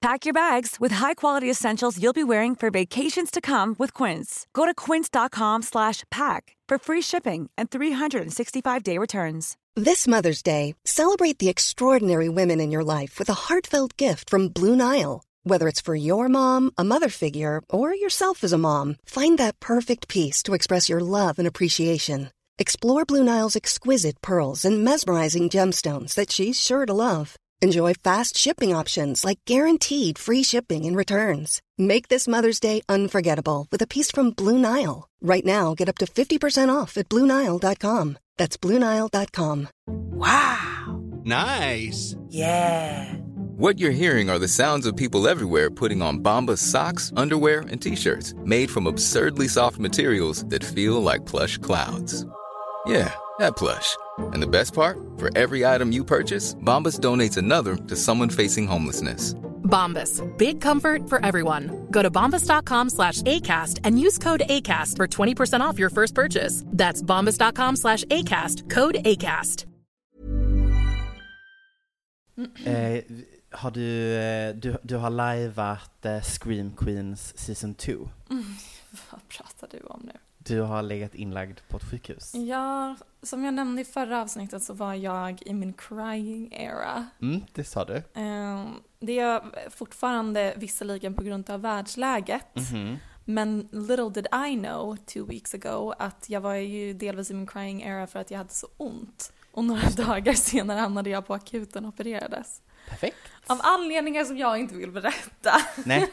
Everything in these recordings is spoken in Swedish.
Pack your bags with high-quality essentials you'll be wearing for vacations to come with Quince. Go to quince.com slash pack for free shipping and 365-day returns. This Mother's Day, celebrate the extraordinary women in your life with a heartfelt gift from Blue Nile. Whether it's for your mom, a mother figure, or yourself as a mom, find that perfect piece to express your love and appreciation. Explore Blue Nile's exquisite pearls and mesmerizing gemstones that she's sure to love. Enjoy fast shipping options like guaranteed free shipping and returns. Make this Mother's Day unforgettable with a piece from Blue Nile. Right now, get up to 50% off at BlueNile.com. That's BlueNile.com. Wow. Nice. Yeah. What you're hearing are the sounds of people everywhere putting on Bombas socks, underwear, and t-shirts made from absurdly soft materials that feel like plush clouds. Yeah, that plush. And the best part? For every item you purchase, Bombas donates another to someone facing homelessness. Bombas. Big comfort for everyone. Go to bombas.com slash ACAST and use code ACAST for 20% off your first purchase. That's bombas.com slash ACAST. Code ACAST. Eh, har du, eh, du, du har lajvat eh, Scream Queens Season 2. Mm, vad pratar du om nu? Du har legat inlagd på ett sjukhus. Ja, som jag nämnde i förra avsnittet så var jag i min crying era. Mm, det sa du. Eh, det är fortfarande visserligen på grund av världsläget. Mhm. Men little did I know two weeks ago att jag var ju delvis i min crying era för att jag hade så ont. Och några dagar senare hamnade jag på akuten och opererades. Perfekt. Av anledningar som jag inte vill berätta. Nej,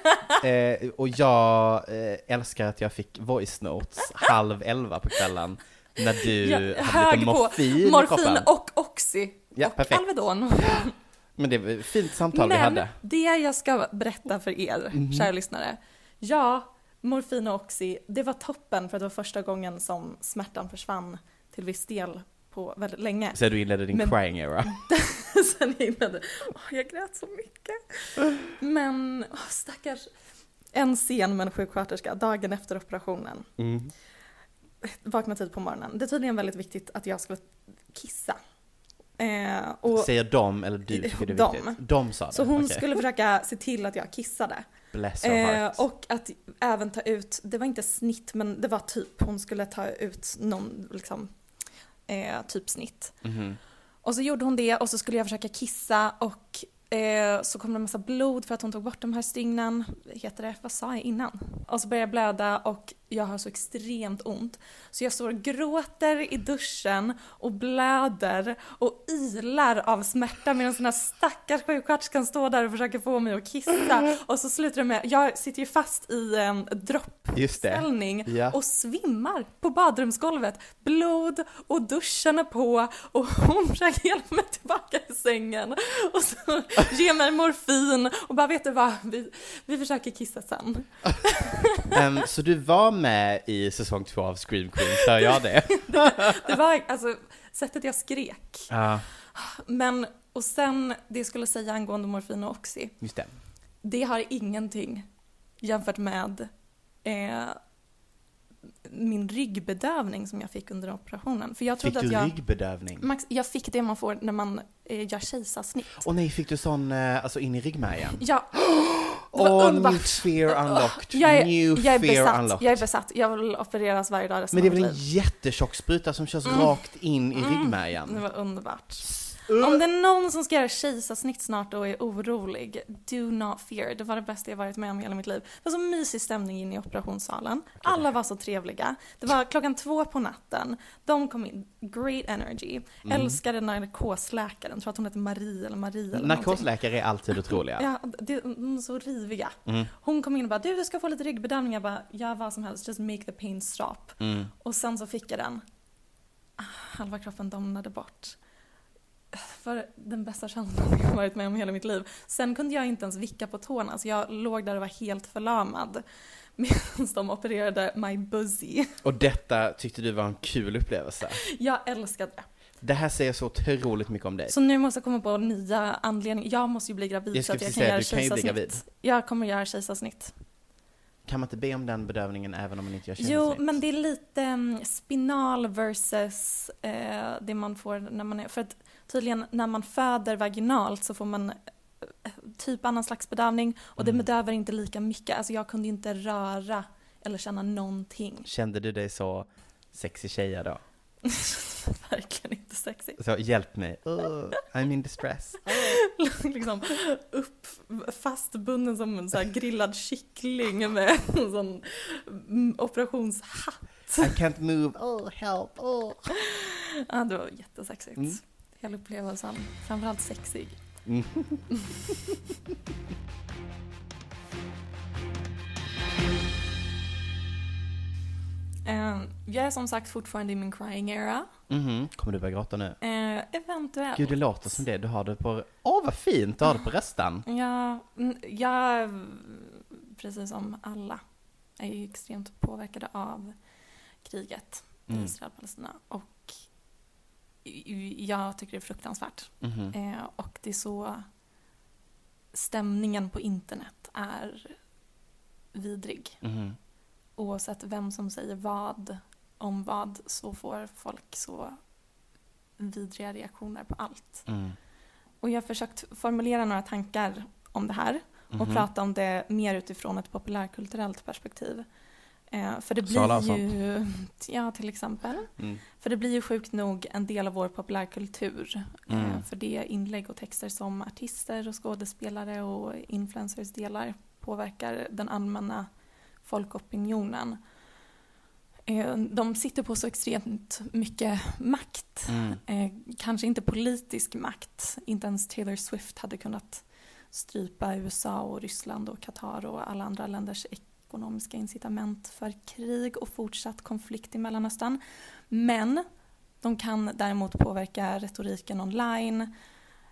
eh, och jag eh, älskar att jag fick voice notes halv elva på kvällen när du Jag hade lite på morfin i morfin och Oxy. Ja, och perfekt. Alvedon. Men det var ett fint samtal vi Men hade. det jag ska berätta för er, Mhm. kära lyssnare. Ja, morfin och Oxy, det var toppen för det var första gången som smärtan försvann till viss del på väldigt länge. Så du inledde din Men- crying era. Sen inledde, åh, jag grät så mycket. Men åh, stackars, en scen med en sjuksköterska dagen efter operationen. Mm. Vakna tid på morgonen. Det är tydligen väldigt viktigt att jag skulle kissa. Eh, och Säger de eller du tycker det är de. viktigt? De sa det? Så hon Okej. skulle försöka se till att jag kissade. Bless Eh, heart. och att även ta ut, det var inte snitt men det var typ, hon skulle ta ut någon liksom, eh, typ snitt. Mhm. Och så gjorde hon det och så skulle jag försöka kissa och eh, så kom det en massa blod för att hon tog bort de här stygnen. Heter det? Vad sa jag innan? Och så började jag blöda och jag har så extremt ont. Så jag står och gråter i duschen och blöder och ilar av smärta medan den här stackars sjuksköterskan står där och försöker få mig att kissa. Och så slutar det med, jag sitter ju fast i en dropp Just det. ställning Ja. och svimmar på badrumsgolvet. Blod och duschen är på och hon försöker hjälpa mig tillbaka i sängen och så ger mig morfin och bara vet du vad, vi, vi försöker kissa sen. Ehm, så du var med i säsong två av Scream Queens, hör jag det? Det var alltså sättet jag skrek. Ja, Men, och sen det jag skulle säga angående morfin och Oxy, just det. det har ingenting jämfört med eh, min ryggbedövning som jag fick under operationen. För jag Fick trodde du att jag... ryggbedövning? Max, jag fick det man får när man eh, gör kejsarsnitt. Och nej, fick du sån, eh, alltså in i ryggmärgen? Ja. Det Åh, underbart. new fear unlocked. Jag är, new jag är fear besatt. unlocked. Jag är besatt. Jag vill opereras varje dag resten Men det är väl en jättetjock spruta som körs Mm. rakt in i Mm. Det ryggmärgen? var underbart. Om det är någon som ska göra kejsarsnitt snart och är orolig, do not fear. Det var det bästa jag varit med om i hela mitt liv. Det var så mysig stämning inne i operationssalen. Alla var så trevliga. Det var klockan två på natten. De kom in, great energy. Mm. Älskade narkosläkaren, tror att hon heter Marie eller Marie eller någonting. Narkosläkare är alltid otroliga. Ja, det, de är så riviga. Mm. Hon kom in och bara, du, du ska få lite ryggbedövning. Jag bara, ja vad som helst, just make the pain stop. Mm. Och sen så fick jag den. Ah, Halva kroppen domnade bort. Var den bästa känslan jag varit med om hela mitt liv. Sen kunde jag inte ens vicka på tårna, så jag låg där och var helt förlamad. medan de opererade my buzzy. Och detta tyckte du var en kul upplevelse. Jag älskade det. Det här säger så otroligt mycket om dig. Så nu måste jag komma på nya anledningar. Jag måste ju bli gravid Jag så att jag kan säga, göra kejsarsnitt. Jag kommer göra kejsarsnitt. Kan man inte be om den bedövningen även om man inte gör Jo, kejsarsnitt? men det är lite mm, spinal versus eh, det man får när man är... För att tydligen när man föder vaginalt så får man eh, typ annan slags bedövning och Mm. det bedövar inte lika mycket. Alltså jag kunde inte röra eller känna någonting. Kände du dig så sexig tjeja då? Verkligen inte sexigt. Så hjälp mig. Oh, I'm in distress. liksom upp, fastbunden som en så här grillad kyckling med en sån mm, operationshatt. I can't move. Oh, help. Oh. Ja, det var jättesexigt. Mm. Hela upplevelsen. Framförallt sexig. Mm. Eh, jag är som sagt fortfarande i min crying era. Mhm. Kommer du börja gråta nu? Eh, eventuellt. Gud, det låter som det. Du har det på... Åh, vad fint! Du har det på rösten. Ja, mm, jag, precis som alla, är ju extremt påverkade av kriget i Mm. Israel-Palestina. Och jag tycker det är fruktansvärt. Mhm. Eh, och det är så stämningen på internet är vidrig. Mhm. Oavsett vem som säger vad om vad så får folk så vidriga reaktioner på allt. Mm. Och jag har försökt formulera några tankar om det här och Mhm. prata om det mer utifrån ett populärkulturellt perspektiv. Eh, för det blir ju, ja till exempel, Mm. för det blir ju sjukt nog en del av vår populärkultur. Eh, Mm. för det inlägg och texter som artister och skådespelare och influencers delar påverkar den allmänna folkopinionen. Eh, de sitter på så extremt mycket makt. Mm. Kanske inte politisk makt. Inte ens Taylor Swift hade kunnat strypa USA och Ryssland och Qatar och alla andra länders ekonomiska incitament för krig och fortsatt konflikt i Mellanöstern. Men de kan däremot påverka retoriken online.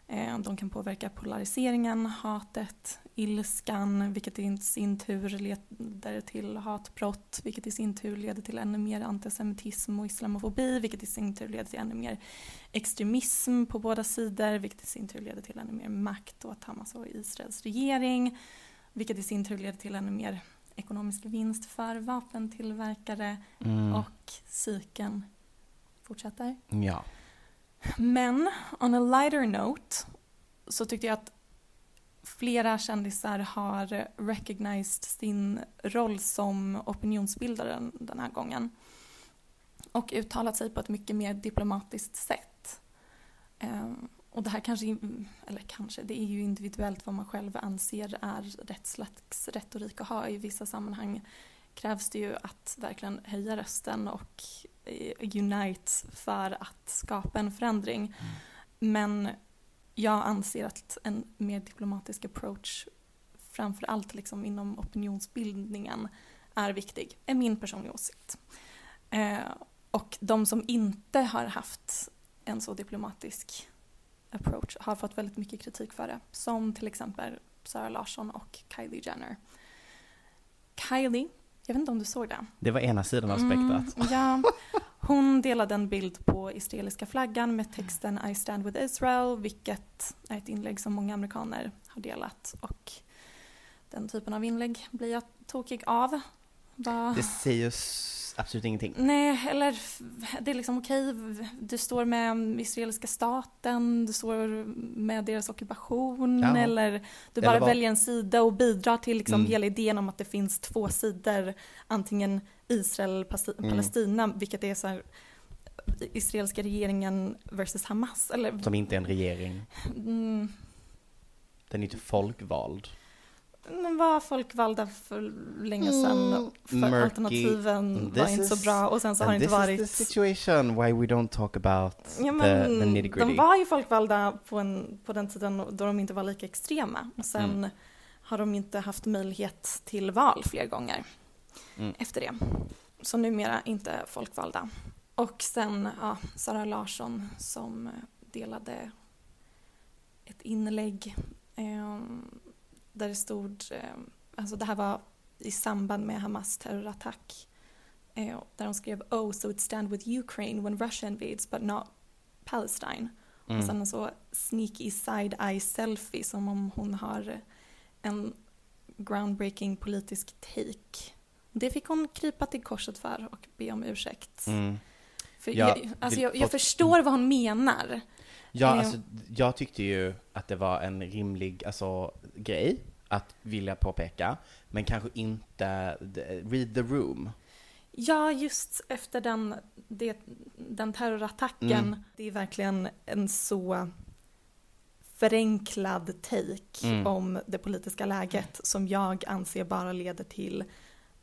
Eh, de kan påverka polariseringen, hatet, ilskan, vilket i sin tur leder till hatbrott, vilket i sin tur leder till ännu mer antisemitism och islamofobi, vilket i sin tur leder till ännu mer extremism på båda sidor, vilket i sin tur leder till ännu mer makt åt Hamas och Israels regering, vilket i sin tur leder till ännu mer ekonomisk vinst för vapentillverkare Mm. och psyken fortsätter. Ja. Men on a lighter note så tyckte jag att flera kändisar har recognized sin roll som opinionsbildare den här gången och uttalat sig på ett mycket mer diplomatiskt sätt. Ehm, Och det här kanske, eller kanske, det är ju individuellt vad man själv anser är rätt slags retorik att ha. I vissa sammanhang krävs det ju att verkligen höja rösten och eh, unite för att skapa en förändring. Men jag anser att en mer diplomatisk approach, framför allt liksom inom opinionsbildningen, är viktig. är min personliga åsikt. Eh, och de som inte har haft en så diplomatisk approach har fått väldigt mycket kritik för det. Som till exempel Sara Larsson och Kylie Jenner. Kylie, jag vet inte om du såg det? Det var ena sidan av spektrat. Mm, ja, hon delade en bild på israeliska flaggan med texten I stand with Israel, vilket är ett inlägg som många amerikaner har delat. Och den typen av inlägg blir jag tokig av. Vad- Det säger absolut ingenting. Nej, eller det är liksom okej, du står med israeliska staten, du står med deras ockupation Ja. eller du Eller bara vad- väljer en sida och bidrar till liksom Mm. hela idén om att det finns två sidor, antingen Israel eller Mm. Palestina, vilket är så här israeliska regeringen versus Hamas. Eller, Som inte är en regering. mm, Den är inte folkvald. De var folkvalda för länge sedan, för Mm. Murky. alternativen This var inte så bra och sen så har det inte this varit... is the situation why we don't talk about Ja, the, men the nitty de gritty. var ju folkvalda på, en, på den tiden då de inte var lika extrema. Och sen Mm. har de inte haft möjlighet till val fler gånger Mm. efter det. Så numera inte folkvalda. Och sen ja, Sara Larsson som delade ett inlägg eh, där det stod, eh, alltså det här var i samband med Hamas terrorattack. Eh, där hon skrev Oh, so it stand with Ukraine when Russia invades but not Palestine. Mm. Och sen en så sneaky side-eye selfie som om hon har en groundbreaking politisk take. Det fick hon krypa till korset för och be om ursäkt. Mm. För Jag jag, alltså jag, jag förstår vad hon menar. Ja, alltså, jag tyckte ju att det var en rimlig alltså, grej att vilja påpeka, men kanske inte read the room. Ja, just efter den, det, den terrorattacken. Mm. Det är verkligen en så förenklad take Mm. om det politiska läget som jag anser bara leder till,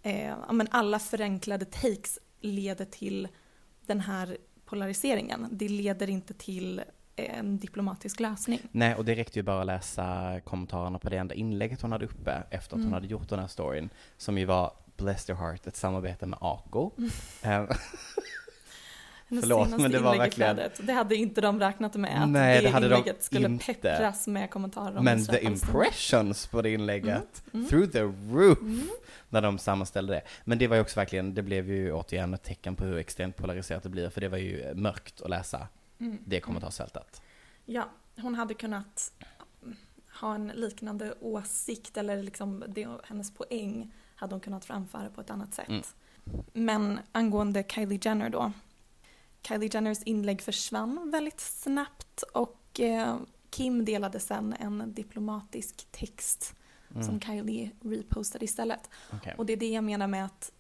eh, men alla förenklade takes leder till den här polariseringen. Det leder inte till en diplomatisk lösning. Nej, och det räckte ju bara att läsa kommentarerna på det enda inlägget hon hade uppe efter att hon Mm. hade gjort den här storyn, som ju var Bless your heart, ett samarbete med Ako. Eh, Hennes Förlåt, men det var verkligen- Det hade inte de räknat med att Nej, det, det hade de inlägget skulle inte. peppras med kommentarer om Men the impressions på det inlägget, Mm, mm. through the roof, Mm. när de sammanställde det. Men det var ju också verkligen, det blev ju återigen ett tecken på hur extremt polariserat det blir, för det var ju mörkt att läsa Mm. det kommentarsfältet. Ja, hon hade kunnat ha en liknande åsikt eller liksom det, hennes poäng hade hon kunnat framföra på ett annat sätt. Mm. Men angående Kylie Jenner då. Kylie Jenners inlägg försvann väldigt snabbt och eh, Kim delade sen en diplomatisk text Mm. som Kylie repostade istället. Okej. Och det är det jag menar med att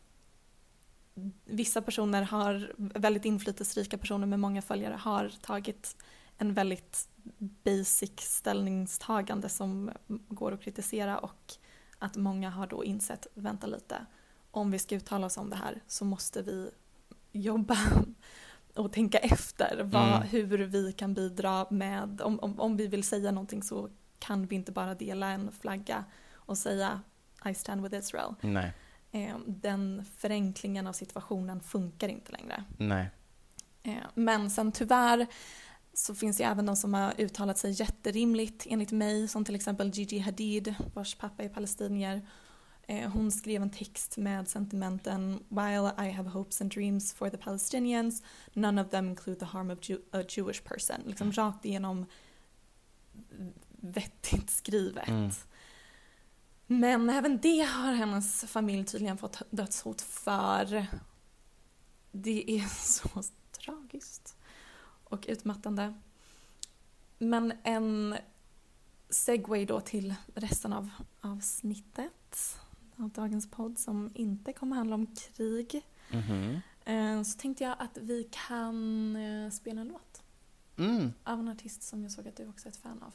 vissa personer har, väldigt inflytelserika personer med många följare har tagit en väldigt basic ställningstagande som går att kritisera och att många har då insett, vänta lite, om vi ska uttala oss om det här så måste vi jobba och tänka efter vad, Mm. hur vi kan bidra med, om, om, om vi vill säga någonting så kan vi inte bara dela en flagga och säga I stand with Israel. Nej, Eh, Den förenklingen av situationen funkar inte längre. nej. Eh, Men sen tyvärr så finns det även de som har uttalat sig jätterimligt enligt mig, som till exempel Gigi Hadid, vars pappa är palestinier. Eh, Hon skrev en text med sentimenten “While I have hopes and dreams for the Palestinians, none of them include the harm of Jew- a Jewish person”. Liksom rakt igenom vettigt skrivet. Mm. Men även det har hennes familj tydligen fått dödshot för. Det är så tragiskt och utmattande. Men en segway då till resten av avsnittet av dagens podd som inte kommer handla om krig. Mhm. Eh, Så tänkte jag att vi kan eh, spela en låt Mm. av en artist som jag såg att du också är ett fan av.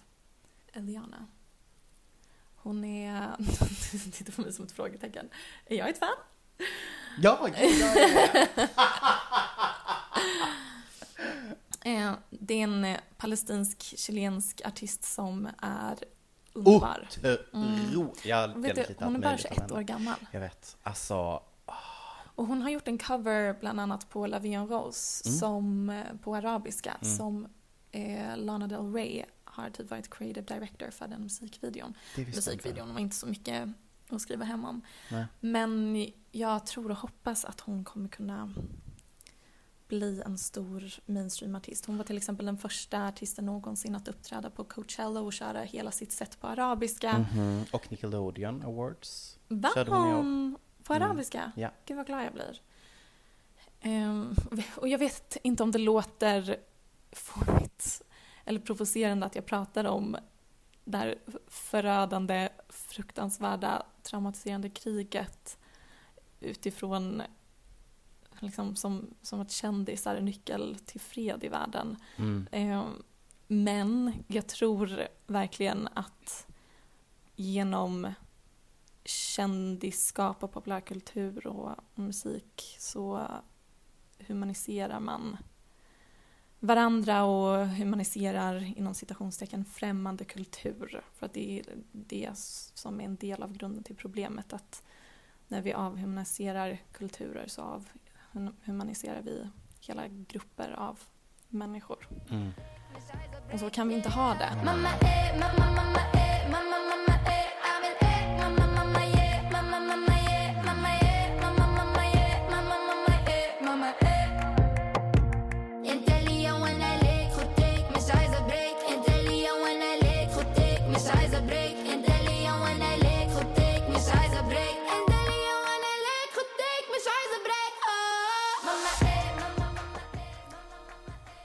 Eliana. Hon är... Du tittar på mig som ett frågetecken. Är jag ett fan? Ja, gud, ja, ja, ja. Eh, Det är en eh, palestinsk-chilensk artist som är underbar. Jag Vet du, lite hon är bara möjligt om 21 henne. år gammal. Jag vet. Alltså, Och hon har gjort en cover bland annat på La Vie en Rose Mm. som, eh, på arabiska Mm. som eh, Lana Del Rey har typ varit creative director för den musikvideon. Musikvideon var inte så mycket att skriva hem om. Nej. Men jag tror och hoppas att hon kommer kunna bli en stor mainstream-artist. Hon var till exempel den första artisten någonsin att uppträda på Coachella och köra hela sitt set på arabiska. Mhm. Och Nickelodeon Awards. Va? Körde hon. Hon på Mm. arabiska? Ja. Gud vad glad jag blir. Ehm, och jag vet inte om det låter fånigt eller provocerande att jag pratar om det här förödande, fruktansvärda, traumatiserande kriget utifrån liksom som, som att kändisar är nyckel till fred i världen. Mm. Eh, Men jag tror verkligen att genom kändisskap och populärkultur och musik så humaniserar man varandra och humaniserar inom citationstecken främmande kultur. För att det är det som är en del av grunden till problemet att när vi avhumaniserar kulturer så avhumaniserar vi hela grupper av människor. Mm. Och så kan vi inte ha det. Mamma eh, mamma mamma eh,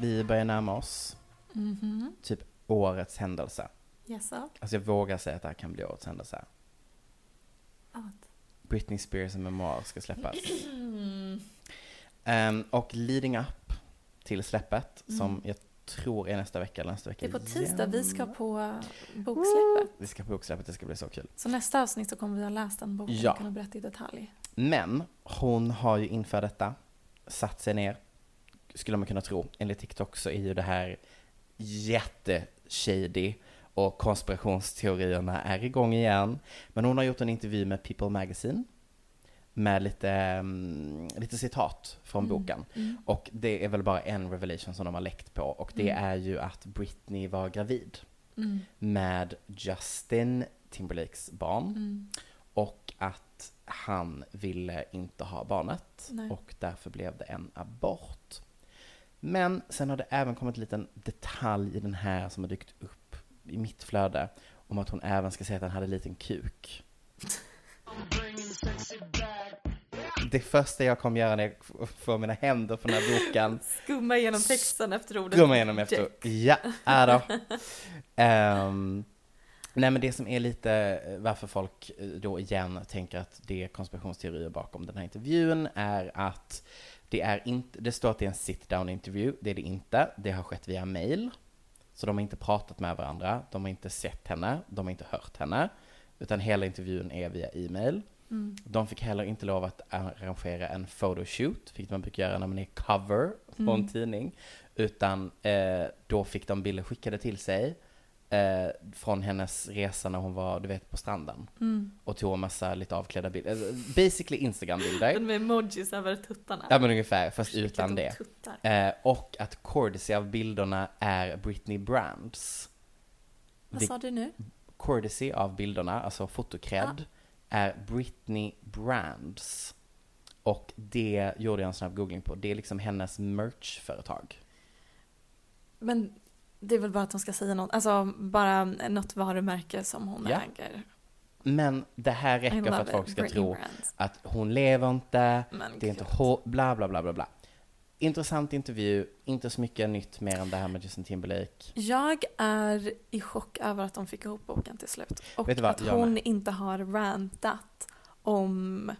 Vi börjar närma oss Mhm. typ årets händelse. Yes, so. Alltså jag vågar säga att det här kan bli årets händelse. Britney Spears memoar ska släppas. Ehm, och leading up till släppet, som jag tror är nästa vecka eller nästa vecka Mm. Det är på tisdag, igen. vi ska på boksläppet. Vi ska på boksläppet, det ska bli så kul. Så nästa avsnitt så kommer vi ha läst den boken Ja. och kunna berätta i detalj. Men hon har ju inför detta satt sig ner, skulle man kunna tro. Enligt TikTok så är ju det här jätteshady och konspirationsteorierna är igång igen. Men hon har gjort en intervju med People Magazine med lite, mm, lite citat från boken. Och det är väl bara en revelation som de har läckt på och det är ju att Britney var gravid med Justin Timberlakes barn och att han ville inte ha barnet Nej. och därför blev det en abort. Men sen har det även kommit en liten detalj i den här som har dykt upp i mitt flöde om att hon även ska säga att han hade en liten kuk. Det första jag kommer göra när jag får mina händer på den här boken Skumma igenom texten efter ordet. Gå igenom efter. Jack. Ja, är då. Ehm, nej men det som är lite varför folk eh, då igen tänker att det är konspirationsteorier bakom den här intervjun är att det är inte, det står att det är en sit down intervju, det är det inte. Det har skett via mail. Så de har inte pratat med varandra, de har inte sett henne, de har inte hört henne. Utan hela intervjun är via e-mail. De fick heller inte lov att arrangera en photoshoot, vilket man brukar göra när man är cover på en tidning. Utan eh, då fick de bilder skickade till sig eh, från hennes resa när hon var, du vet, på stranden. Och tog en massa lite avklädda bilder. Alltså, basically Instagram-bilder. Med emojis över tuttarna. Ja men ungefär, fast utan om det. Eh, och att courtesy av bilderna är Britney Brands. Vad sa du nu? Courtesy av bilderna, alltså fotokred, är Britney Brands. Och det gjorde jag en snabb googling på. Det är liksom hennes merchföretag. Men det är väl bara att hon ska säga något, alltså bara något varumärke som hon Ja. äger. Men det här räcker för att folk ska Britney tro Brands. att hon lever inte, Men det är inte hår, bla bla bla bla bla. Intressant intervju, inte så mycket nytt mer än det här med Justin Timberlake. Jag är i chock över att de fick ihop boken till slut. Och att hon inte har rantat om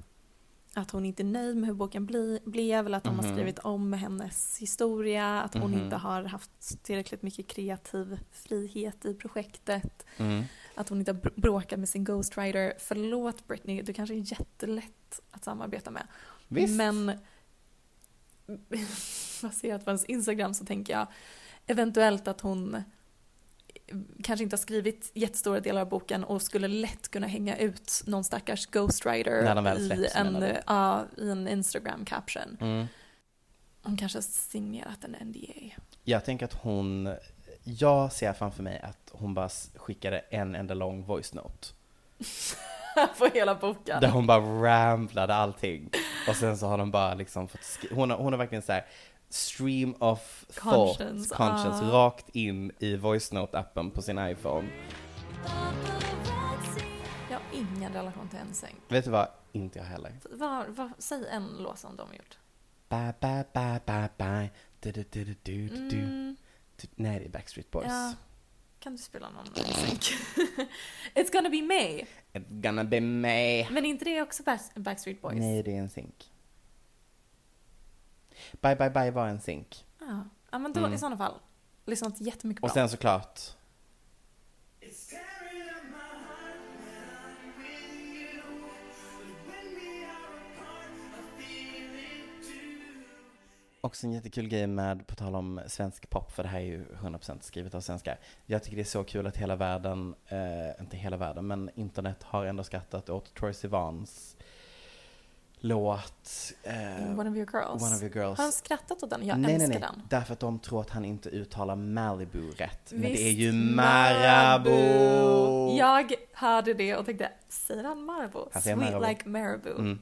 att hon inte är nöjd med hur boken bli, blev, eller att de Mhm. har skrivit om hennes historia, att hon inte har haft tillräckligt mycket kreativ frihet i projektet, Mm. att hon inte har br- bråkat med sin ghostwriter. Förlåt Britney, du kanske är jättelätt att samarbeta med. Visst. Men baserat på hennes Instagram så tänker jag eventuellt att hon kanske inte har skrivit jättestora delar av boken och skulle lätt kunna hänga ut någon stackars ghostwriter i, en, i en Instagram caption. Mm. Hon kanske har signerat en NDA. Jag tänker att hon, jag ser framför mig att hon bara skickade en enda lång voice note. på hela boken. Där hon bara ramblade allting. Och sen så har de bara liksom fått hon har, hon har verkligen så här stream of Conscience, conscience, ah. rakt in i voice note-appen på sin iPhone. Jag har ingen relation till NSYNC. Vet du vad? Inte jag heller. Vad, vad, säg en låt som de har gjort. Bye, bye, bye, bye, bye. Du, du, du, du, du, du. Mm, Nej, det är Backstreet Boys. ja. Kan du spela någon NSYNC? It's gonna be May. It's gonna be me. Men inte det också Back- Backstreet Boys? Nej, det är en synk. Bye, bye, bye var en synk. Ja, ja men då Mm. i sådana fall. Lyssnat jättemycket på Och sen såklart Också en jättekul grej med, på tal om svensk pop, för det här är ju 100% skrivet av svenskar. Jag tycker det är så kul att hela världen, eh, inte hela världen, men internet har ändå skrattat åt Troye Sivans låt eh, One of your girls. One of your girls. Har han skrattat åt den? Jag nej, älskar nej, nej. den. Därför att de tror att han inte uttalar Malibu rätt. men det Visst, är ju Marabou! Jag hörde det och tänkte, säger han Marabou? Han Sweet Marabou. like Marabou. Mm.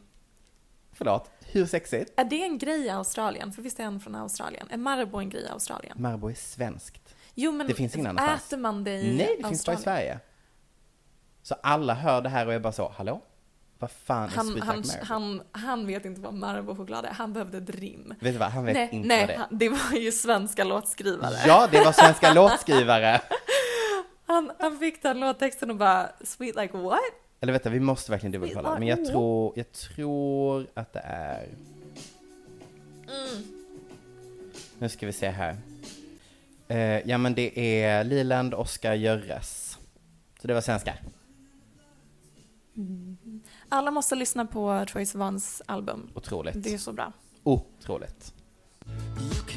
Förlåt, hur sexigt? Är det en grej i Australien? För visst är han från Australien? Är Marabou en grej i Australien? Marabou är svenskt. Jo men Det finns ingen annanstans. äter man det i Nej, det finns bara i Australien? Sverige. Så alla hör det här och är bara så, hallå? Vad fan är Han, han, Marabou? han, han vet inte vad Marabou-choklad är, han behövde ett rim. Vet du vad, han vet nej, inte nej, vad det är. han- det var ju svenska låtskrivare. Ja, det var svenska låtskrivare. Han, han fick den låttexten och bara “Sweet like what?” Eller vänta, vi måste verkligen dubbelkolla. Men jag tror, jag tror att det är... Nu ska vi se här. Eh, ja men det är Liland Oskar Görres. Så det var svenska. Alla måste lyssna på Troye Sivans album. Otroligt. Det är så bra. Otroligt. Look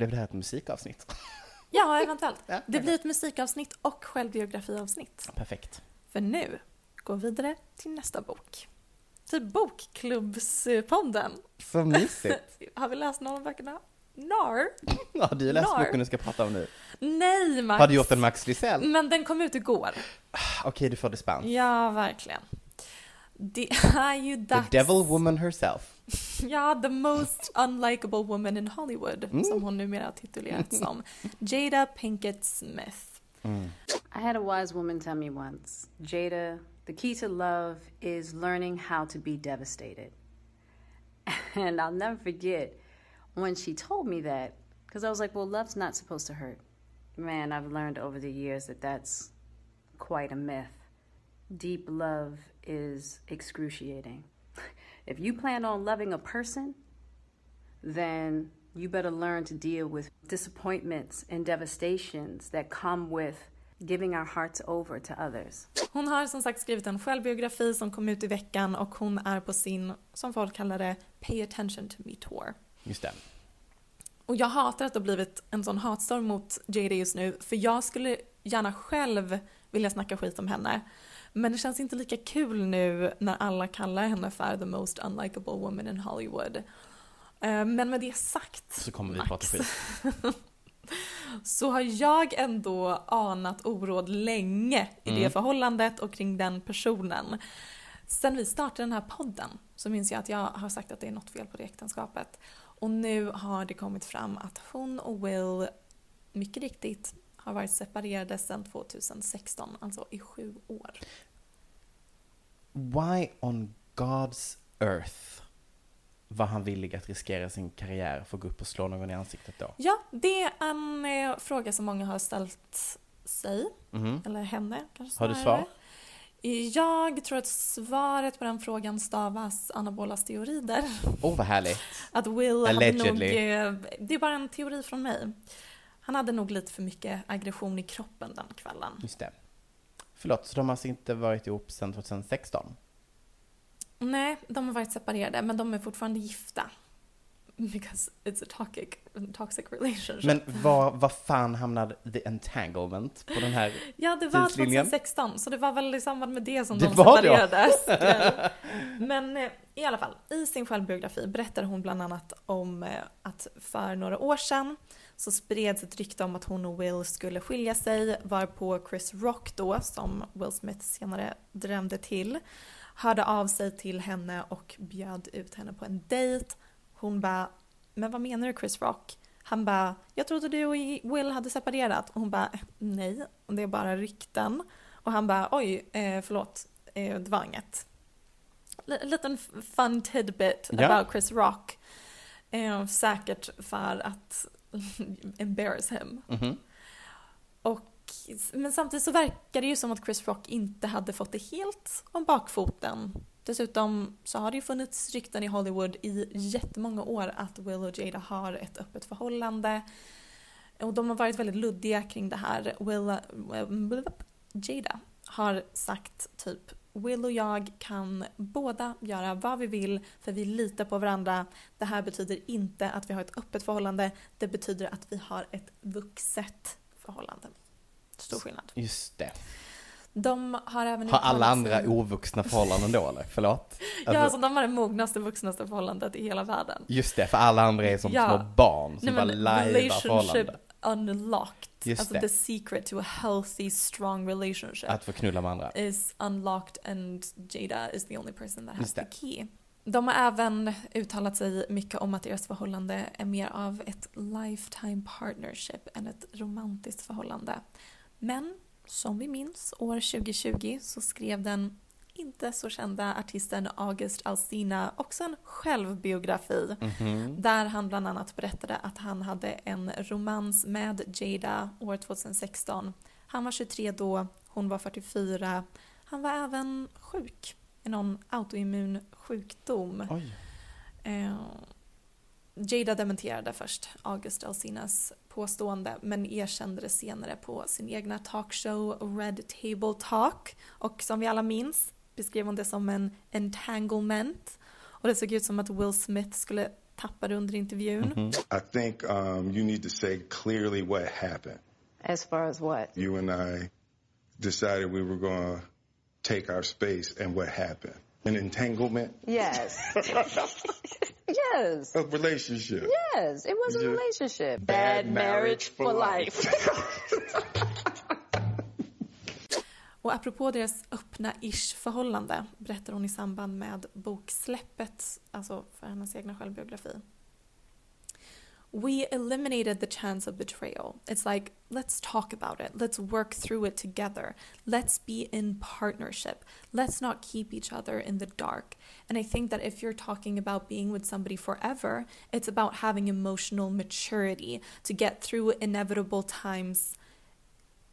Blev det här ett musikavsnitt? Ja, eventuellt. Ja, Det blir ett musikavsnitt och självbiografiavsnitt. Perfekt. För nu går vi vidare till nästa bok. Till Bokklubbspodden. Så mysigt. Har vi läst någon av böckerna? Nar? Har du läst Nar. boken du ska prata om nu? Nej, Max. Har du gjort en Max Lysell? Men den kom ut igår. Okej, du får dispens. Ja, verkligen. Det är ju The dags. devil woman herself. Ja, the most unlikable woman in Hollywood, Mm. som hon numera har titulerats som. Jada Pinkett Smith. I had a wise woman tell me once Jada, the key to love is learning how to be devastated. And I'll never forget when she told me that, because I was like, well, love's not supposed to hurt. Man, I've learned over the years that that's quite a myth. Deep love is excruciating. If you plan on loving a person, then you better learn to deal with disappointments and devastations that come with giving our hearts over to others. Hon har som sagt skrivit en självbiografi som kom ut i veckan och hon är på sin, som folk kallar det, Pay attention to me tour. Just det. Och jag hatar att det har blivit en sån hatstorm mot Jada just nu, för jag skulle gärna själv vilja snacka skit om henne. Men det känns inte lika kul nu när alla kallar henne för the most unlikable woman in Hollywood. Eh, Men med det sagt, Så kommer vi Max, prata skit. så har jag ändå anat oråd länge i Mm. det förhållandet och kring den personen. Sen vi startade den här podden så minns jag att jag har sagt att det är något fel på det äktenskapet. Och nu har det kommit fram att hon och Will mycket riktigt har varit separerade sedan 2016, alltså i sju år. Why on God's earth var han villig att riskera sin karriär för att gå upp och slå någon i ansiktet då? Ja, det är en eh, fråga som många har ställt sig, Mhm. eller henne kanske Har du snarare. svar? Jag tror att svaret på den frågan stavas anabola steroider. Åh, oh, vad härligt. Att Will hade nog... Eh, Det är bara en teori från mig. Han hade nog lite för mycket aggression i kroppen den kvällen. Just det. Förlåt, så de har alltså inte varit ihop sedan 2016? Nej, de har varit separerade, men de är fortfarande gifta. because it's a toxic, toxic relationship. Men var, var fan hamnade the entanglement på den här Ja, det var tidslinjen? 2016, så det var väl i samband med det som Det de separerades. Men eh, i alla fall, i sin självbiografi berättar hon bland annat om eh, att för några år sedan så spreds ett rykte om att hon och Will skulle skilja sig varpå Chris Rock då, som Will Smith senare drömde till, hörde av sig till henne och bjöd ut henne på en dejt. Hon bara, men vad menar du Chris Rock? Han bara, jag trodde du och Will hade separerat. Och hon bara, nej, det är bara rykten. Och han bara, oj, eh, förlåt, eh, det var inget. Liten fun tidbit Ja. about Chris Rock. Eh, säkert för att embarrass him. Mhm. Och, men samtidigt så verkar det ju som att Chris Rock inte hade fått det helt om bakfoten. Dessutom så har det ju funnits rykten i Hollywood i jättemånga år att Will och Jada har ett öppet förhållande. Och de har varit väldigt luddiga kring det här. Will, eh, Jada har sagt typ Will och jag kan båda göra vad vi vill för vi litar på varandra. Det här betyder inte att vi har ett öppet förhållande. Det betyder att vi har ett vuxet förhållande. Stor skillnad. Just det. De har även Har alla andra sig- ovuxna förhållanden då eller? Förlåt? Ja, alltså de har det mognaste, vuxnaste förhållandet i hela världen. Just det, för alla andra är som Ja. små barn som Nej, bara lajvar relationship förhållanden. unlocked. Just alltså det. the secret to a healthy, strong relationship. Att få knulla med andra. is unlocked and Jada is the only person that has the key. De har även uttalat sig mycket om att deras förhållande är mer av ett lifetime partnership än ett romantiskt förhållande. Men som vi minns, år 2020 så skrev den inte så kända artisten August Alsina också en självbiografi Mhm. där han bland annat berättade att han hade en romans med Jada år 2016. Han var 23 då, hon var 44. Han var även sjuk i någon autoimmun sjukdom. Eh, Jada dementerade först August Alsinas påstående men erkände det senare på sin egna talkshow Red Table Talk. Och som vi alla minns beskrev hon det som en entanglement. Och det såg ut som att Will Smith skulle tappa det under intervjun. I think um, you need to say clearly what happened. As far as what? You and I decided we were going to take our space, and what happened? An entanglement? Yes. yes. A relationship? Yes, it was a relationship. Bad marriage for Och apropå deras öppna-ish förhållande berättar hon i samband med boksläppet, alltså för hennes egna självbiografi. We eliminated the chance of betrayal. It's like, let's talk about it. Let's work through it together. Let's be in partnership. Let's not keep each other in the dark. And I think that if you're talking about being with somebody forever, it's about having emotional maturity to get through inevitable times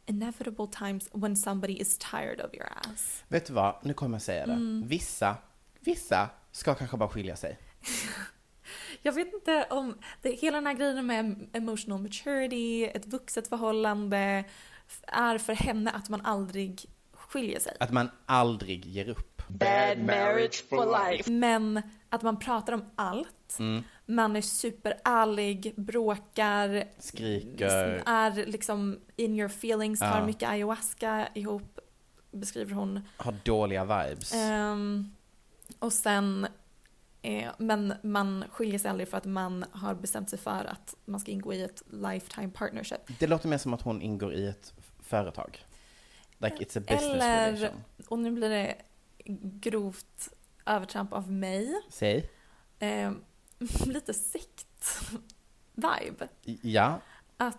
inevitable times when somebody is tired of your ass. Vet du vad, nu kommer jag säga det. Mm. Vissa, vissa ska kanske bara skilja sig. Jag vet inte om det, hela den här grejen med emotional maturity, ett vuxet förhållande är för henne att man aldrig skiljer sig. Att man aldrig ger upp. Bad marriage for life. Men att man pratar om allt. Mm. Man är superärlig, bråkar, Skriker. är liksom in your feelings, tar Ja. mycket ayahuasca ihop, beskriver hon. Har dåliga vibes. Ehm, och sen, eh, men man skiljer sig aldrig för att man har bestämt sig för att man ska ingå i ett lifetime partnership. Det låter mer som att hon ingår i ett företag. Like it's a business Eller, relation. och nu blir det grovt övertramp av mig, Säg. eh, lite sekt-vibe. Ja, Att...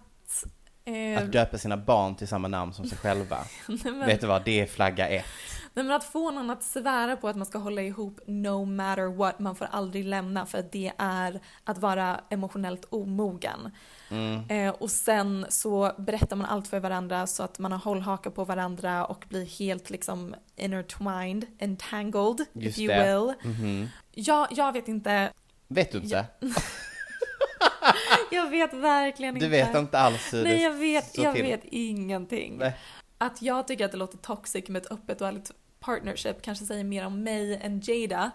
Eh, att döpa sina barn till samma namn som sig själva. Men- Vet du vad, det är flagga ett. Nej, men att få någon att svära på att man ska hålla ihop no matter what, man får aldrig lämna för att det är att vara emotionellt omogen. Mm. Eh, och sen så berättar man allt för varandra så att man har hållhaka på varandra och blir helt liksom intertwined, entangled Just if you det. will. Mhm. Jag, jag vet inte, Vet du inte? jag vet verkligen inte. Du vet inte alls hur Nej jag vet, jag till. vet ingenting. Nej. Att jag tycker att det låter toxic med ett öppet och ärligt partnership kanske säger mer om mig än Jada.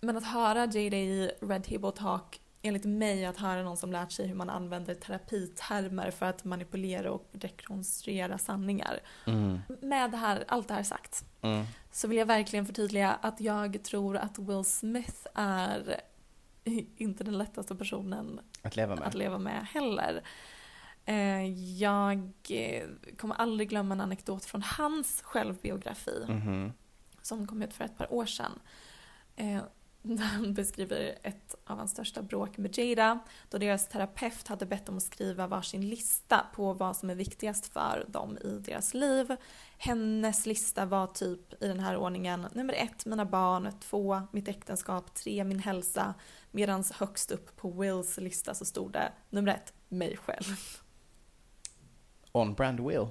Men att höra Jada i Red Table Talk enligt mig att höra någon som lärt sig hur man använder terapitermer för att manipulera och rekonstruera sanningar. Mm. Med det här, allt det här sagt Mm. så vill jag verkligen förtydliga att jag tror att Will Smith är inte den lättaste personen Att leva med. att leva med heller. Eh, Jag eh, kommer aldrig glömma en anekdot från hans självbiografi Mhm. som kom ut för ett par år sedan. Eh, Där han beskriver ett av hans största bråk med Jada då deras terapeut hade bett dem att skriva varsin lista på vad som är viktigast för dem i deras liv. Hennes lista var typ i den här ordningen nummer ett, mina barn, två, mitt äktenskap, tre, min hälsa. Medan högst upp på Wills lista så stod det nummer ett, mig själv. On brand Will.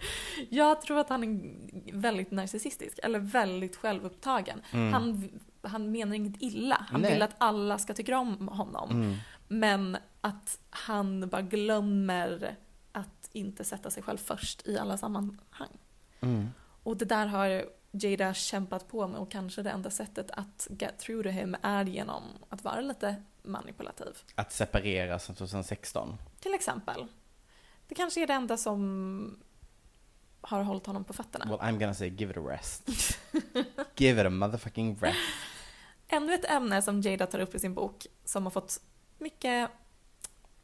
Jag tror att han är väldigt narcissistisk, eller väldigt självupptagen. Mm. Han, han menar inget illa. Han Nej. vill att alla ska tycka om honom. Mm. Men att han bara glömmer att inte sätta sig själv först i alla sammanhang. Mm. Och det där har Jada kämpat på med och kanske det enda sättet att get through to him är genom att vara lite manipulativ. Att separeras som 2016. Till exempel. Det kanske är det enda som har hållit honom på fötterna. Well, I'm gonna say give it a rest. give it a motherfucking rest. Ännu ett ämne som Jada tar upp i sin bok som har fått mycket,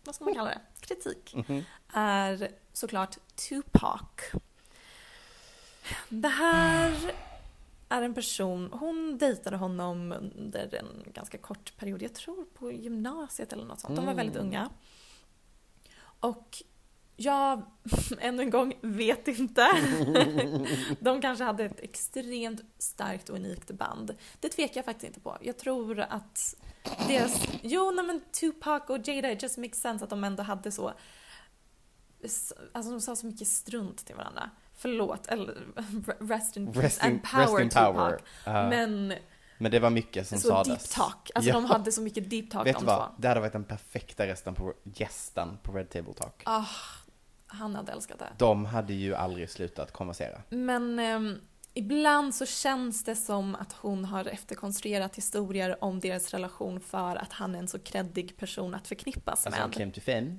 vad ska man kalla det, kritik Mhm. är såklart Tupac. Det här är en person, hon dejtade honom under en ganska kort period, jag tror på gymnasiet eller något sånt. De var Mm. väldigt unga. Och jag, ännu en gång, vet inte. De kanske hade ett extremt starkt och unikt band. Det tvekar jag faktiskt inte på. Jag tror att deras... Jo, nej men Tupac och Jada, it just makes sense att de ändå hade så... Alltså de sa så mycket strunt till varandra. Förlåt, eller rest in peace and power rest power. Ja. Men Men det var mycket som så sades. deep talk. Alltså de hade så mycket deep talk Vet de vad? två. Det hade varit den perfekta resten på gästen på Red Table Talk. Ah, han hade älskat det. De hade ju aldrig slutat konversera. Men ehm, ibland så känns det som att hon har efterkonstruerat historier om deras relation för att han är en så kreddig person att förknippas Alltså med. claim to fame.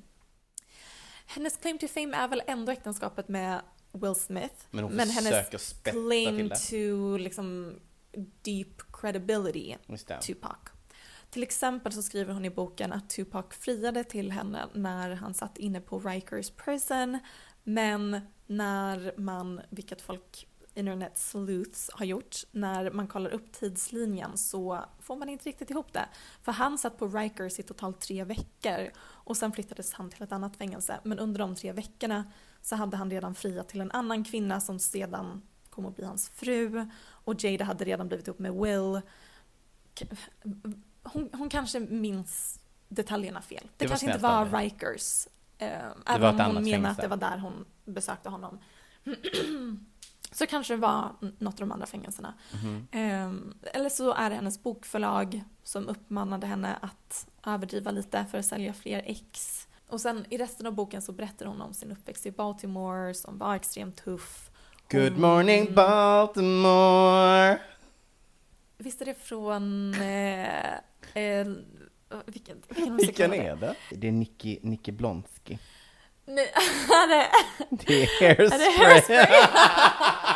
Hennes claim to fame är väl ändå äktenskapet med Will Smith. Men hon hennes försöker spetsa claim to liksom deep credibility. Tupac. Till exempel så skriver hon i boken att Tupac friade till henne när han satt inne på Rikers prison. Men när man, vilket folk internet sleuths har gjort, när man kollar upp tidslinjen så får man inte riktigt ihop det. För han satt på Rikers i totalt tre veckor och sen flyttades han till ett annat fängelse. Men under de tre veckorna så hade han redan friat till en annan kvinna som sedan kom att bli hans fru. Och Jada hade redan blivit ihop med Will. Hon, hon kanske minns detaljerna fel. Det, Det kanske inte var. Rikers. Eh, även om hon menar att det var där hon besökte honom. så kanske det var något av de andra fängelserna. Mhm. Eh, eller så är det hennes bokförlag som uppmanade henne att överdriva lite för att sälja fler ex. Och sen i resten av boken så berättar hon om sin uppväxt i Baltimore som var extremt tuff. Good Hon- morning Baltimore. Visst är det från... Eh, eh, vilken, vilken Vilken är det? Det är Nicky, Nicky Blonsky. Nej, är det... Det är hairspray. Är det hairspray?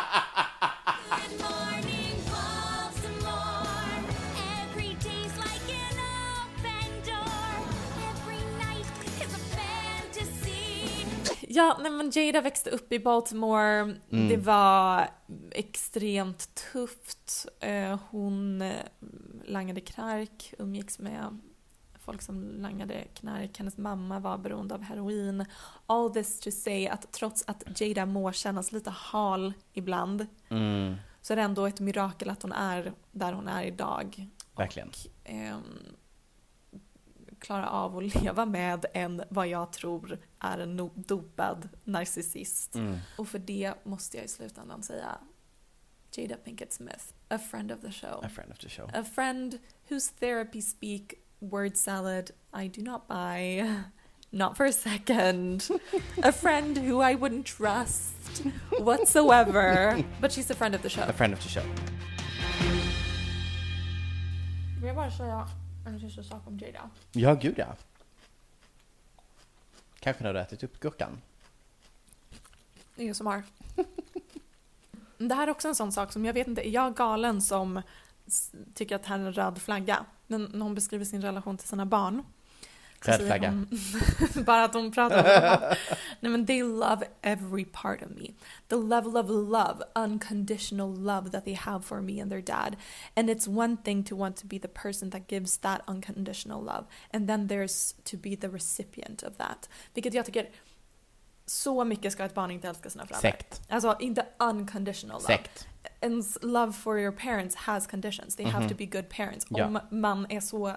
Ja, nej men Jada växte upp i Baltimore. Mm. Det var extremt tufft. Eh, Hon eh, langade knark, umgicks med folk som langade knark. Hennes mamma var beroende av heroin. All this to say att trots att Jada må kännas lite hal ibland Mm, så är det ändå ett mirakel att hon är där hon är idag. verkligen. Ehm, klara av att leva med en, vad jag tror är en no- dopad narcissist. Mm. Och för det måste jag i slutändan säga Jada Pinkett Smith, a friend of the show. A friend of the show. A friend whose therapy speak word salad I do not buy. Not for a second. a friend who I wouldn't trust whatsoever. But she's a friend of the show. A friend of the show. En sista sak om Jada. Ja, gud ja. Kanske när du ätit upp gurkan. Ingen som har. det här är också en sån sak som jag vet inte, är jag galen som tycker att det här är en röd flagga? När hon beskriver sin relation till sina barn. Röd flagga. Hon, bara att hon pratar om det. Nej men they love every part of me. The level of love, unconditional love that they have for me and their dad. And it's one thing to want to be the person that gives that unconditional love. And then there's to be the recipient of that. Vilket jag tycker så mycket ska ett barn inte älska sina föräldrar. Sekt. Alltså inte unconditional love. Sekt. Ens love for your parents has conditions. They have Mhm. to be good parents. Ja. Om man är så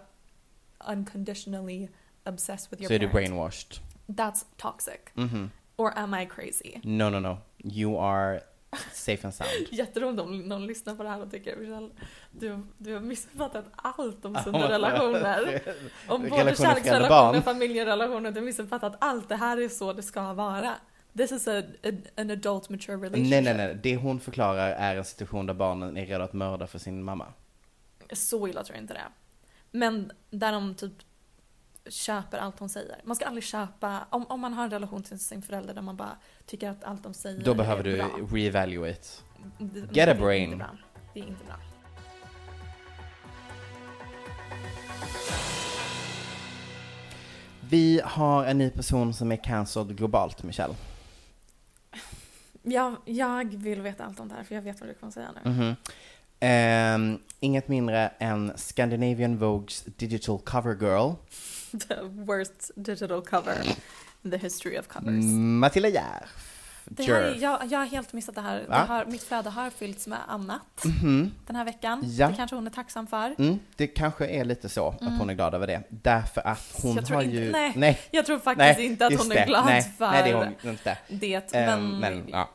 unconditionally obsessed with your du parent. brainwashed. That's toxic. Mhm. Or am I crazy? No, no, no. You are safe and sound. Jätteroligt om någon lyssnar på det här och tycker Michelle, du, du har missuppfattat allt om sunda relationer. Om både Relationer, kärleksrelationer, familjerelationer. Du har missuppfattat allt. Det här är så det ska vara. This is a, a, an adult mature relationship. Nej, nej, nej. Det hon förklarar är en situation där barnen är redo att mörda för sin mamma. Så illa tror jag inte det. Men där de typ köper allt hon säger. Man ska aldrig köpa, om, om man har en relation till sin förälder där man bara tycker att allt de säger Då behöver är du bra. reevaluate. Det- Get det a är brain. Inte bra. Det är inte bra. Vi har en ny person som är cancelled globalt, Michelle. Jag, jag vill veta allt om det här för jag vet vad du kommer säga nu. Mhm. Ehm, inget mindre än Scandinavian Vogues digital cover girl, The worst digital cover in the history of covers. Matilda Järf. Det här, är- jag, jag har helt missat det här. Det har mitt flöde har fyllts med annat Mhm. den här veckan. Ja. Det kanske hon är tacksam för. Mm, det kanske är lite så Mm. att hon är glad över det. Därför att hon Jag tror har inte- ju... nej, jag tror faktiskt nej, inte att just hon är glad nej, för Nej, det är hon inte. det. Ehm, Men, men, ja.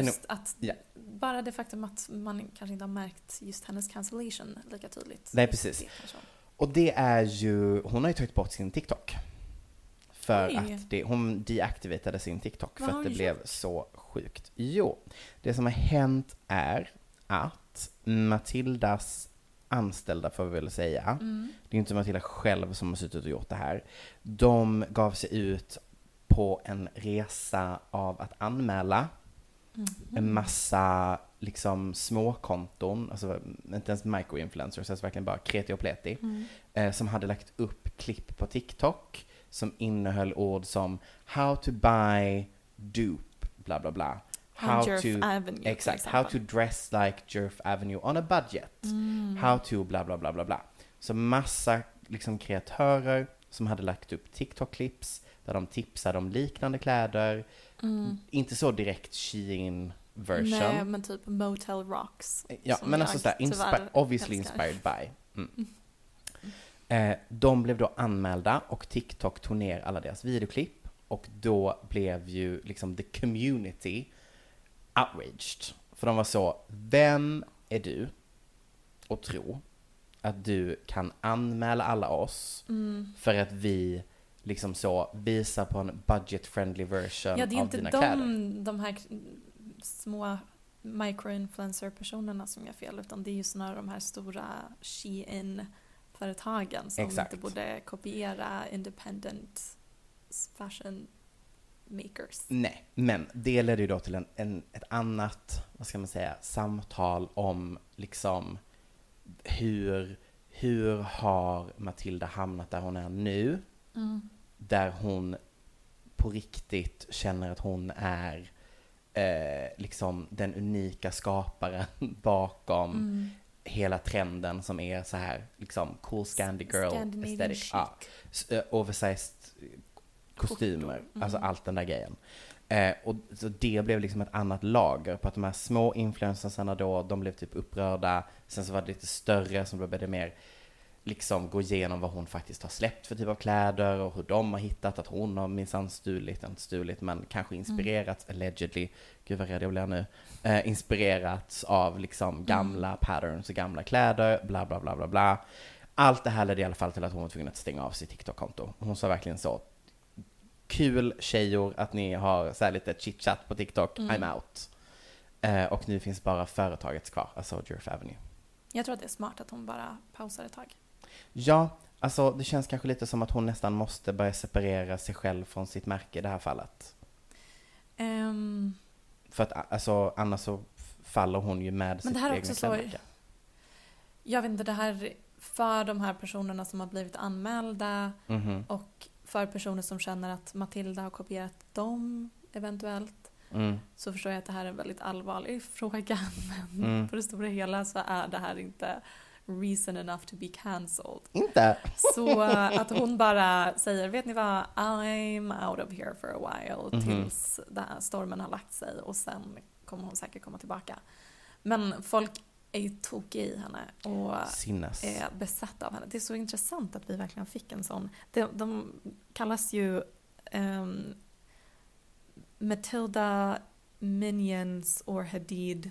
just att ja. bara det faktum att man kanske inte har märkt just hennes cancellation lika tydligt. Nej, precis. Och det är ju, hon har ju tagit bort sin TikTok. För Oj. att det, hon deaktiverade sin TikTok Vad för har att det hon blev så sjukt. Jo, det som har hänt är att Matildas anställda får vi väl säga, Mm. det är inte Matilda själv som har suttit och gjort det här. De gav sig ut på en resa av att anmäla Mhm. en massa liksom småkonton, alltså inte ens microinfluencers, alltså verkligen bara kreti och pleti, Mm. eh, som hade lagt upp klipp på TikTok som innehöll ord som how to buy dupe, bla bla bla. On Jerf Avenue, till exakt, how to dress like Jerf Avenue on a budget. Mm. How to bla bla bla bla bla. Så massa liksom kreatörer som hade lagt upp TikTok-clips där de tipsade om liknande kläder. Mm. Inte så direkt Shein version. Nej, men typ Motel Rocks. Ja, men alltså sådär, inspi- obviously älskar. inspired by. Mm. Eh, de blev då anmälda och TikTok tog ner alla deras videoklipp och då blev ju liksom the community outraged. För de var så, vem är du och tro att du kan anmäla alla oss Mm. för att vi liksom så visar på en budget-friendly version Ja, det är av inte dina de, kläder? de här små microinfluencer-personerna som gör fel, utan det är ju snarare de här stora Shein-företagen som Exakt. inte borde kopiera independent fashion makers. Nej, men det ledde ju då till en, en, ett annat, vad ska man säga, samtal om liksom hur, hur har Matilda hamnat där hon är nu? Mm. Där hon på riktigt känner att hon är eh, liksom den unika skaparen bakom Mm. hela trenden som är så här liksom cool Scandi girl aesthetic. Ja. Eh, oversized kostymer, Mm. alltså allt den där grejen. Eh, och så det blev liksom ett annat lager på att de här små influencersarna då, de blev typ upprörda. Sen så var det lite större som då började mer liksom gå igenom vad hon faktiskt har släppt för typ av kläder och hur de har hittat att hon har minsann stulit, inte stulit men kanske inspirerats, allegedly, gud vad rädd jag blir nu, eh, inspirerats av liksom gamla patterns och gamla kläder, bla bla bla bla bla. Allt det här ledde i alla fall till att hon var tvungen att stänga av sitt TikTok-konto. Hon sa verkligen så, kul tjejor att ni har så här lite chit-chat på TikTok, Mm. I'm out. Eh, och nu finns bara företaget kvar, alltså Jerf Avenue. Jag tror att det är smart att hon bara pausar ett tag. Ja, Alltså det känns kanske lite som att hon nästan måste börja separera sig själv från sitt märke i det här fallet. Ehm, För att alltså, annars så faller hon ju med Men sitt det här är egna också så... Jag vet inte, det här för de här personerna som har blivit anmälda Mhm. och för personer som känner att Matilda har kopierat dem eventuellt. Mm. Så förstår jag att det här är en väldigt allvarlig fråga. Men Mm. på det stora hela så är det här inte reason enough to be cancelled. Inte? Så eh, att hon bara säger, vet ni vad, I'm out of here for a while Mhm. tills den här stormen har lagt sig och sen kommer hon säkert komma tillbaka. Men folk är ju tokiga i henne och Sinnes. är besatta av henne. Det är så intressant att vi verkligen fick en sån. De, de kallas ju ehm, Matilda Minions or Hadid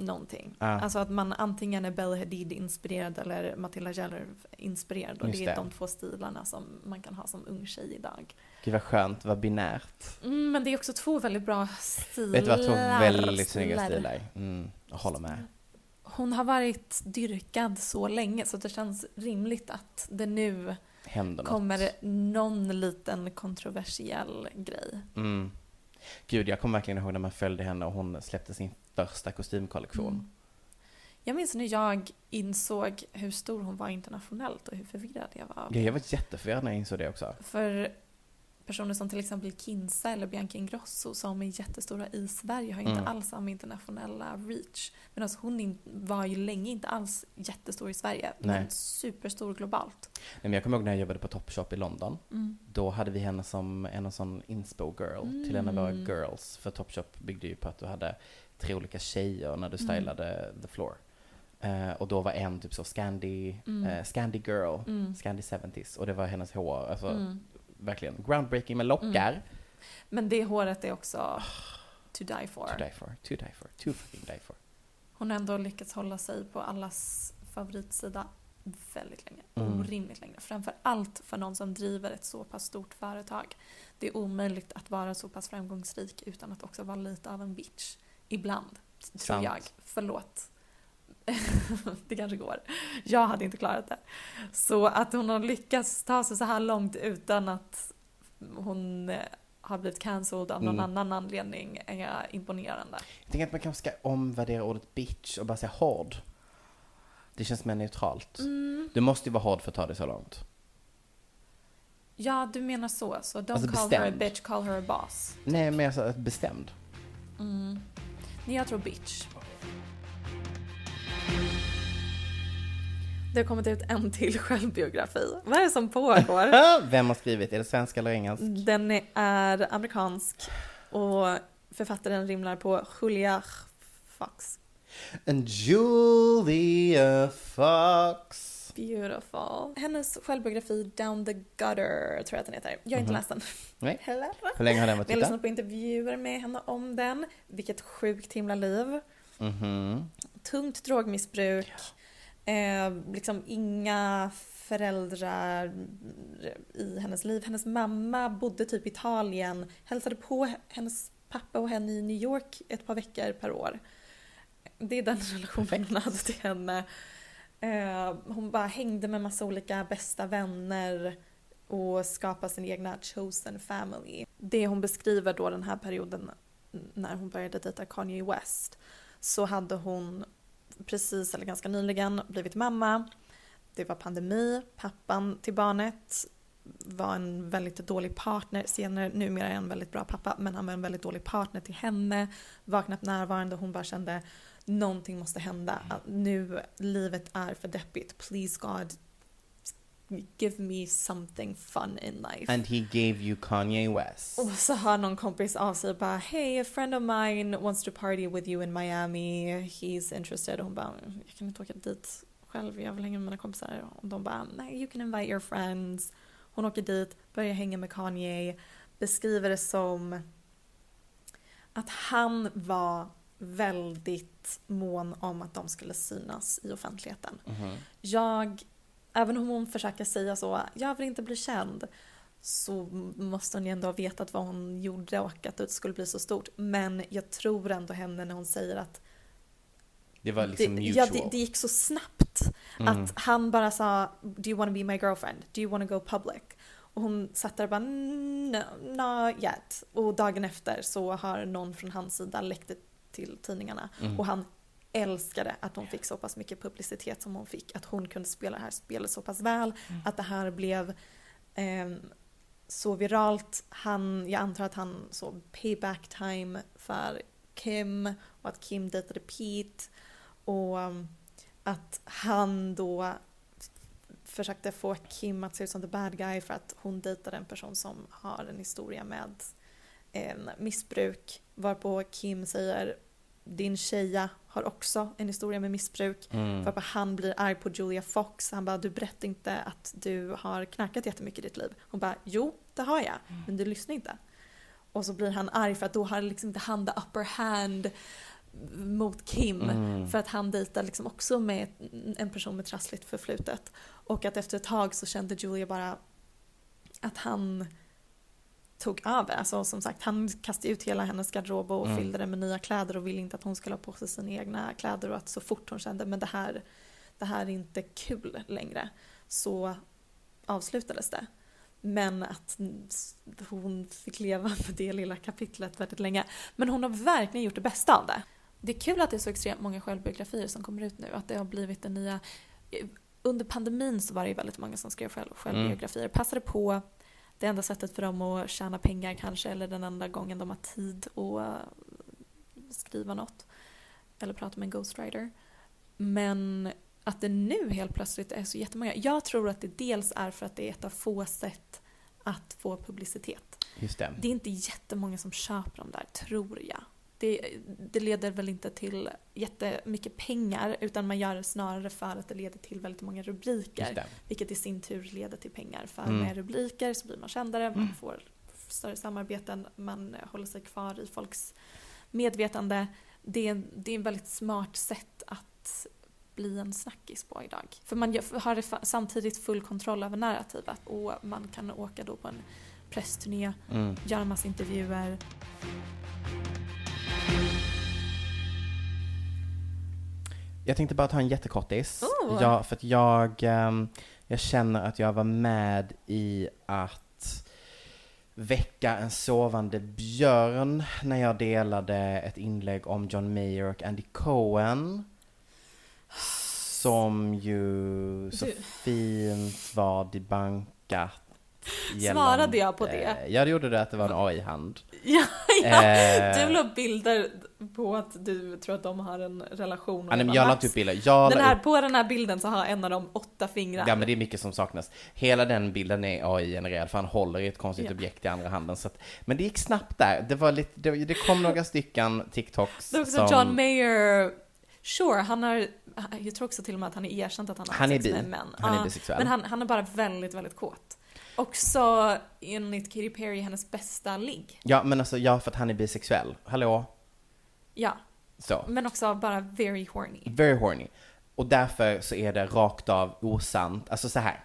någonting. Ah. Alltså att man antingen är Bella Hadid inspirerad eller Matilda Jellerv inspirerad. Och Just det är det. de två stilarna som man kan ha som ung tjej idag. Gud vad skönt, vad binärt. Mm, men det är också två väldigt bra stilar. Vet du vad, två väldigt snygga Stilar. Mm, jag håller med. Hon har varit dyrkad så länge så det känns rimligt att det nu Händer något. kommer någon liten kontroversiell grej. Mm. Gud, jag kommer verkligen ihåg när man följde henne och hon släppte sin första kostymkollektion. Mm. Jag minns när jag insåg hur stor hon var internationellt och hur förvirrad jag var. Ja, jag var jätteförvirrad när jag insåg det också. För personer som till exempel Kinsa eller Bianca Ingrosso som är jättestora i Sverige har inte Mm. alls samma internationella reach. Men alltså hon var ju länge inte alls jättestor i Sverige, Nej. men superstor globalt. Nej, men jag kommer ihåg när jag jobbade på Topshop i London. Mm. Då hade vi henne som en sån inspo girl till en av våra Mm. girls. För Topshop byggde ju på att du hade tre olika tjejer när du Mm. stylade the floor. Eh, och då var en typ så Scandi, Mm. eh, Scandi girl, Mm. Scandi 70s. Och det var hennes hår, alltså Mm. verkligen groundbreaking med lockar. Mm. Men det håret är också to die for. To die for, to die for, to fucking die for. Hon har ändå lyckats hålla sig på allas favoritsida väldigt länge. Mm. Orimligt länge. Framför allt för någon som driver ett så pass stort företag. Det är omöjligt att vara så pass framgångsrik utan att också vara lite av en bitch. Ibland, tror Sant. jag. Förlåt. det kanske går. Jag hade inte klarat det. Så att hon har lyckats ta sig så här långt utan att hon eh, har blivit cancelled av någon Mm. annan anledning är imponerande. Jag tänker att man kanske ska omvärdera ordet bitch och bara säga hård. Det känns mer neutralt. Mm. Du måste ju vara hård för att ta det så långt. Ja, du menar så. Så don't Alltså call her a bestämd. bitch, call her a boss. Nej, men alltså bestämd. Mm. Jag tror bitch. Det har kommit ut en till självbiografi. Vad är det som pågår? Vem har skrivit? Är det svenska eller engelsk? Den är amerikansk och författaren rimlar på Julia Fox. And Julia Fox. Beautiful. Hennes självbiografi Down the Gutter tror jag att den heter. Jag har inte Mhm. läst den. Nej. Heller. Hur länge har den varit Jag har ute? lyssnat på intervjuer med henne om den. Vilket sjukt himla liv. Mhm. tungt drogmissbruk, eh, liksom inga föräldrar i hennes liv. Hennes mamma bodde typ i Italien, hälsade på hennes pappa och henne i New York ett par veckor per år. Det är den relationen hon hade till henne. Eh, hon bara hängde med massa olika bästa vänner och skapade sin egna chosen family. Det hon beskriver då den här perioden när hon började dejta Kanye West så hade hon precis eller ganska nyligen blivit mamma. Det var pandemi, pappan till barnet var en väldigt dålig partner, senare numera är en väldigt bra pappa, men han var en väldigt dålig partner till henne, var knappt närvarande, hon bara kände någonting måste hända, att nu livet är för deppigt, please God give me something fun in life. And he gave you Kanye West. Och så hör någon kompis av sig bara Hey, a friend of mine wants to party with you in Miami. He's interested. Och hon bara Jag kan inte åka dit själv. Jag vill hänga med mina kompisar. Och de bara Nej, you can invite your friends. Hon åker dit, börjar hänga med Kanye. Beskriver det som att han var väldigt mån om att de skulle synas i offentligheten. Mhm. Jag, även om hon försöker säga så, jag vill inte bli känd, så måste hon ju ändå ha vetat vad hon gjorde och att det skulle bli så stort. Men jag tror ändå henne när hon säger att Det var liksom det, mutual. ja, det, det gick så snabbt. Att han bara sa Do you wanna be my girlfriend? Do you wanna go public? Och hon satt där och bara no, not yet. Och dagen efter så har någon från hans sida läckt det till tidningarna. Mm. Och han älskade att hon fick så pass mycket publicitet som hon fick. Att hon kunde spela det här spelet så pass väl. Att det här blev ehm, så viralt. Han, jag antar att han så payback time för Kim och att Kim dejtade Pete. Och um, att han då försökte få Kim att se ut som the bad guy för att hon dejtade en person som har en historia med en missbruk. Varpå Kim säger din tjeja har också en historia med missbruk. Mm. Varpå han blir arg på Julia Fox. Han bara, du berättar inte att du har knarkat jättemycket i ditt liv. Hon bara, jo det har jag, men du lyssnar inte. Och så blir han arg för att då har liksom inte han the upper hand mot Kim. Mm. För att han dejtar liksom också med en person med trassligt förflutet. Och att efter ett tag så kände Julia bara att han tog över. Alltså som sagt, han kastade ut hela hennes garderob och Mm. fyllde den med nya kläder och ville inte att hon skulle ha på sig sina egna kläder och att så fort hon kände men det här, det här är inte kul längre så avslutades det. Men att hon fick leva med det lilla kapitlet väldigt länge. Men hon har verkligen gjort det bästa av det. Det är kul att det är så extremt många självbiografier som kommer ut nu. Att det har blivit den nya... Under pandemin så var det ju väldigt många som skrev själv, självbiografier. Passade på det enda sättet för dem att tjäna pengar kanske eller den enda gången de har tid att eh, skriva något. Eller prata med en ghostwriter. Men att det nu helt plötsligt är så jättemånga. Jag tror att det dels är för att det är ett av få sätt att få publicitet. Just det. Det är inte jättemånga som köper dem där, tror jag. Det, det leder väl inte till jättemycket pengar utan man gör det snarare för att det leder till väldigt många rubriker. Vilket i sin tur leder till pengar. För Mm. med rubriker så blir man kändare, man får större samarbeten, man håller sig kvar i folks medvetande. Det är, det är ett väldigt smart sätt att bli en snackis på idag. För man har samtidigt full kontroll över narrativet och man kan åka då på en pressturné, Mm. göra en massa intervjuer. Jag tänkte bara ta en jättekortis. Oh. Ja, för att jag, ehm, jag känner att jag var med i att väcka en sovande björn när jag delade ett inlägg om John Mayer och Andy Cohen. Som ju så Du- fint var debunkat. Svarade jag på det? Ja, det gjorde du att det var en AI-hand. Ja, ja. Eh. Du la upp bilder på att du tror att de har en relation. Ja, nej, men jag la "Max, inte upp bilder. Jag den här, upp- På den här bilden så har en av dem åtta fingrar. Ja men det är mycket som saknas. Hela den bilden är AI-genererad för han håller i ett konstigt Ja. objekt i andra handen. Så att, men det gick snabbt där. Det, var lite, det, det kom några stycken TikToks Det är också som... John Mayer, sure, han har, jag tror också till och med att han är erkänt att han har Han är sex bi. med män. Han är bisexuell. Men han, han är bara väldigt, väldigt kåt. Också enligt Katy Perry hennes bästa ligg. Ja men alltså, ja för att han är bisexuell. Hallå? Ja, Så. men också bara very horny. Very horny. Och därför så är det rakt av osant. Alltså så här.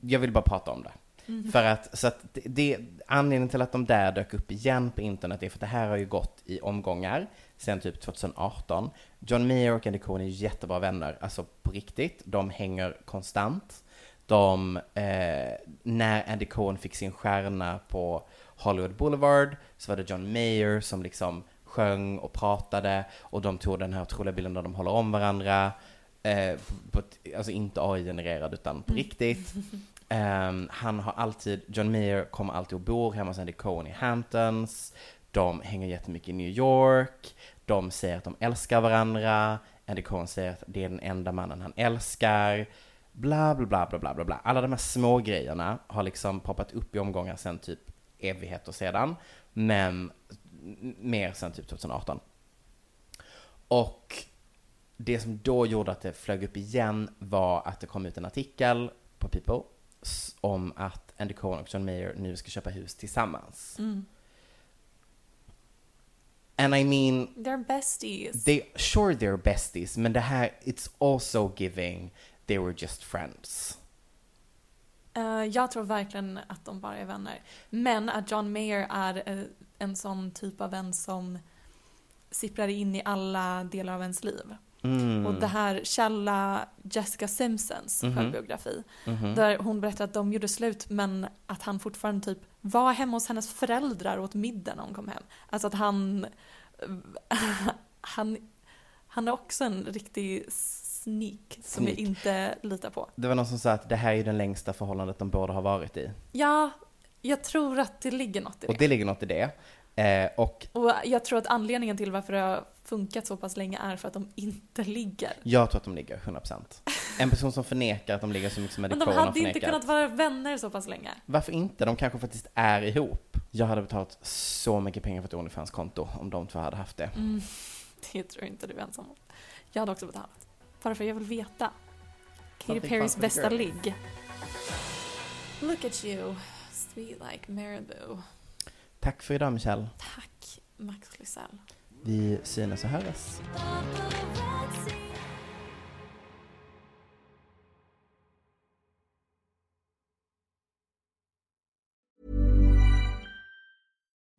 Jag vill bara prata om det. Mhm. För att, så att det, det, anledningen till att de där dök upp igen på internet är för att det här har ju gått i omgångar sen typ 2018. John Mayer och Andy Cohen är jättebra vänner, alltså på riktigt. De hänger konstant. De, eh, när Andy Cohen fick sin stjärna på Hollywood Boulevard så var det John Mayer som liksom sjöng och pratade och de tog den här otroliga bilden där de håller om varandra. Eh, på alltså inte AI-genererad utan på Mm. riktigt. Ehm, han har alltid, John Mayer kommer alltid och bor hemma hos Andy Cohen i Hamptons. De hänger jättemycket i New York. De säger att de älskar varandra. Andy Cohen säger att det är den enda mannen han älskar. Bla, bla, bla, bla, bla, bla, bla. Alla de här små grejerna har liksom poppat upp i omgångar sen typ evigheter sedan. Men mer sen typ 2018. Och det som då gjorde att det flög upp igen var att det kom ut en artikel på People om att Andy Cohen och John Mayer nu ska köpa hus tillsammans. Mm. And I mean, They're besties. they, sure they're besties, men det här, it's also giving they were just friends. Eh, jag tror verkligen att de bara är vänner. Men att John Mayer är eh, en sån typ av vän som sipprar in i alla delar av ens liv. Mm. Och det här källa Jessica Simpsons Mhm. självbiografi. Mhm. Där hon berättar att de gjorde slut men att han fortfarande typ var hemma hos hennes föräldrar åt middag när hon kom hem. Alltså att han, han, han är också en riktig sneak som jag Sneak. inte litar på. Det var någon som sa att det här är ju det längsta förhållandet de båda har varit i. Ja, jag tror att det ligger något i Och det. det ligger något i det. Eh, och Och jag tror att anledningen till varför det har funkat så pass länge är för att de inte ligger. jag tror att de ligger 100%. En person som förnekar att de ligger så mycket som Men Eddie de Cohen har hade inte kunnat vara vänner så pass länge. Varför inte? De kanske faktiskt är ihop. Jag hade betalat så mycket pengar för ett Onlyfans-konto om de två hade haft det. Mm, det tror jag inte du är ensam om. Jag hade också betalat. Bara för jag vill veta. Katy Perrys bästa ligg. Look at you, sweet like Marabou. Tack för idag Michelle. Tack Max Lysell. Vi syns och hörs.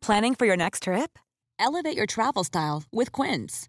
Planning for your next trip? Elevate your travel style with Quince.